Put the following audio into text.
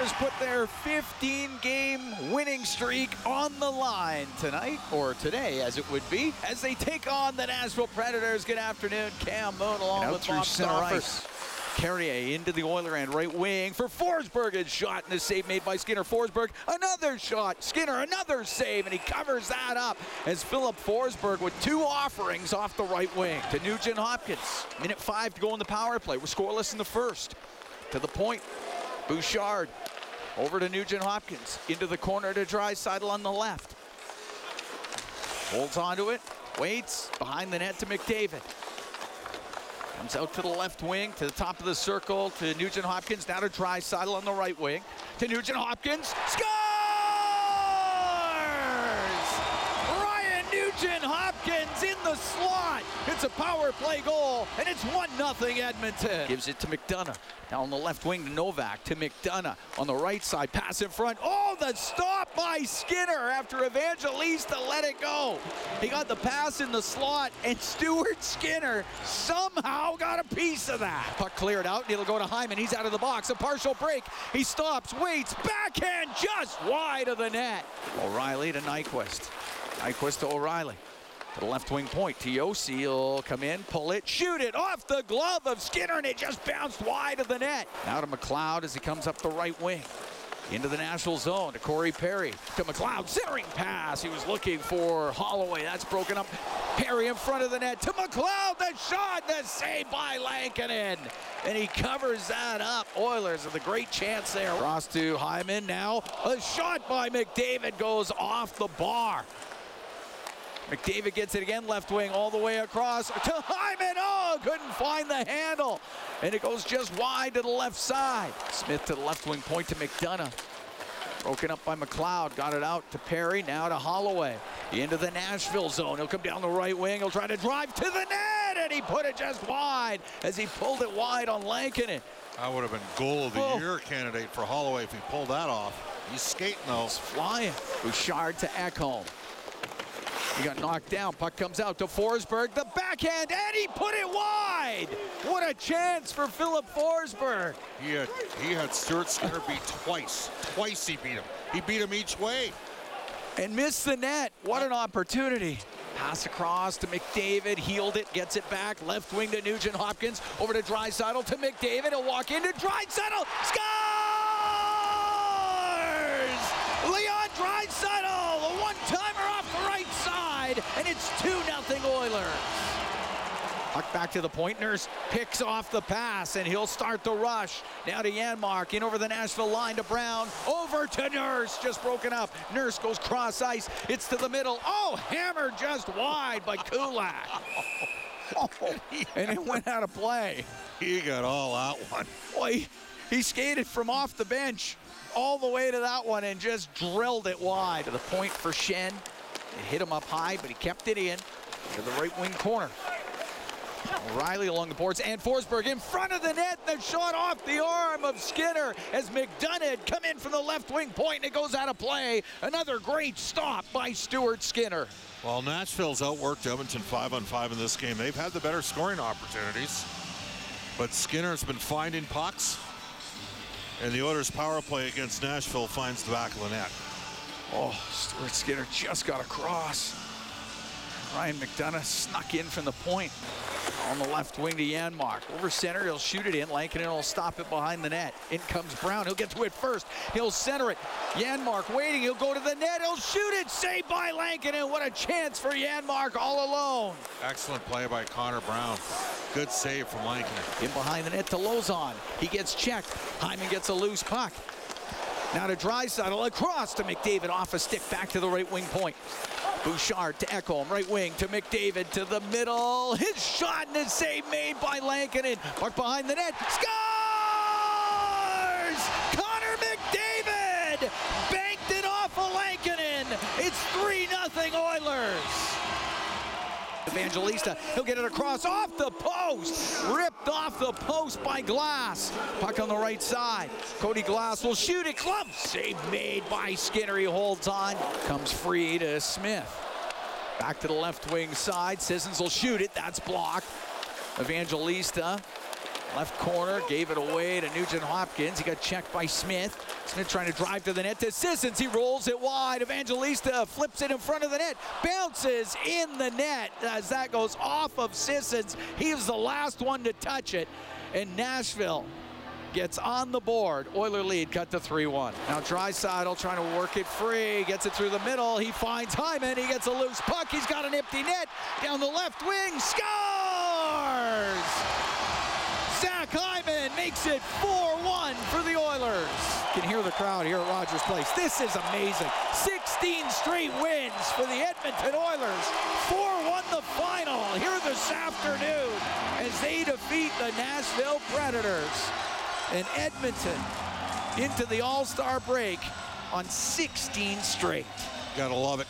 Oilers put their 15-game winning streak on the line tonight, or today as it would be, as they take on the Nashville Predators. Good afternoon, Cam Moon along And with Bob ice. Carrier into the Oiler end, right wing for Forsberg. A shot and a save made by Skinner. Forsberg, another shot. Skinner, another save, and he covers that up as Filip Forsberg with two offerings off the right wing to Nugent Hopkins. Minute five to go in the power play. We're scoreless in the first. To the point, Bouchard over to Nugent Hopkins into the corner to Draisaitl on the left. Holds onto it, waits behind the net to McDavid. Comes out to the left wing, to the top of the circle, to Nugent Hopkins, now to Draisaitl on the right wing, to Nugent Hopkins, scores! Ryan Nugent Hopkins in the slot. It's a power play goal, and it's 1 0 Edmonton. Gives it to McDonagh. Now on the left wing to Novak, to McDonagh. On the right side, pass in front. Oh, the stop by Skinner after Evangelista let it go. He got the pass in the slot, and Stuart Skinner somehow got a piece of that. Puck cleared out, and it'll go to Hyman. He's out of the box. A partial break. He stops, waits, backhand just wide of the net. O'Reilly to Nyquist. Nyquist to O'Reilly. The left wing point. Tiosi will come in, pull it, shoot it off the glove of Skinner, and it just bounced wide of the net. Now to McLeod as he comes up the right wing. Into the national zone to Corey Perry. To McLeod, centering pass. He was looking for Holloway. That's broken up. Perry in front of the net. To McLeod, the shot, the save by Lankinen. And he covers that up. Oilers with a great chance there. Cross to Hyman now. A shot by McDavid goes off the bar. McDavid gets it again, left wing all the way across to Hyman. Oh, couldn't find the handle. And it goes just wide to the left side. Smith to the left wing point to McDonagh. Broken up by McLeod. Got it out to Perry. Now to Holloway. Into the Nashville zone. He'll come down the right wing. He'll try to drive to the net. And he put it just wide as he pulled it wide on Lankinen. That would have been goal of the Oh. year candidate for Holloway if he pulled that off. He's skating though. He's flying. Bouchard to Ekholm. He got knocked down. Puck comes out to Forsberg. The backhand, and he put it wide. What a chance for Filip Forsberg. He had he had Stuart Skinner beat twice. Twice he beat him. He beat him each way. And missed the net. What an opportunity. Pass across to McDavid, healed it, gets it back. Left wing to Nugent Hopkins, over to Draisaitl to McDavid. He'll walk into Draisaitl. Scores! Leon Draisaitl, a one-timer off the side, and it's 2-0 Oilers. Puck back to the point. Nurse picks off the pass, and he'll start the rush. Now to Janmark, in over the Nashville line to Brown. Over to Nurse, just broken up. Nurse goes cross ice. It's to the middle. Oh, hammered just wide by Kulak. and it went out of play. He got all out one. Boy, he skated from off the bench all the way to that one and just drilled it wide. To the point for Schenn. It hit him up high, but he kept it in to the right wing corner. O'Reilly along the boards and Forsberg in front of the net. The shot off the arm of Skinner as McDonagh come in from the left wing point and it goes out of play. Another great stop by Stuart Skinner. Well, Nashville's outworked Edmonton five on five in this game. They've had the better scoring opportunities, but Skinner's been finding pucks, and the Oilers' power play against Nashville finds the back of the net. Oh, Stuart Skinner just got across. Ryan McDonagh snuck in from the point. On the left wing to Janmark. Over center, he'll shoot it in. Lankinen will stop it behind the net. In comes Brown. He'll get to it first. He'll center it. Janmark waiting. He'll go to the net. He'll shoot it. Saved by Lankinen. What a chance for Janmark all alone. Excellent play by Connor Brown. Good save from Lankinen. In behind the net to Lauzon. He gets checked. Hyman gets a loose puck. Now to Draisaitl across to McDavid off a stick back to the right wing point. Bouchard to Ekholm, right wing to McDavid to the middle. His shot and his save made by Lankinen. Puck behind the net. Scores! Connor McDavid banked it off of Lankinen. It's 3 0 Oilers. Evangelista, he'll get it across off the post. Ripped off the post by Glass. Puck on the right side. Cody Glass will shoot it. Glove save made by Skinner. He holds on. Comes free to Smith. Back to the left wing side. Sissons will shoot it. That's blocked. Evangelista Left corner, gave it away to Nugent Hopkins. He got checked by Smith. Smith trying to drive to the net to Sissons. He rolls it wide. Evangelista flips it in front of the net. Bounces in the net as that goes off of Sissons. He was the last one to touch it. And Nashville gets on the board. Oiler lead cut to 3-1. Now Draisaitl trying to work it free, gets it through the middle. He finds Hyman. He gets a loose puck. He's got an empty net down the left wing. Scores! Zach Hyman makes it 4-1 for the Oilers. You can hear the crowd here at Rogers Place. This is amazing. 16 straight wins for the Edmonton Oilers. 4-1 the final here this afternoon as they defeat the Nashville Predators. And Edmonton into the All-Star break on 16 straight. Gotta love it.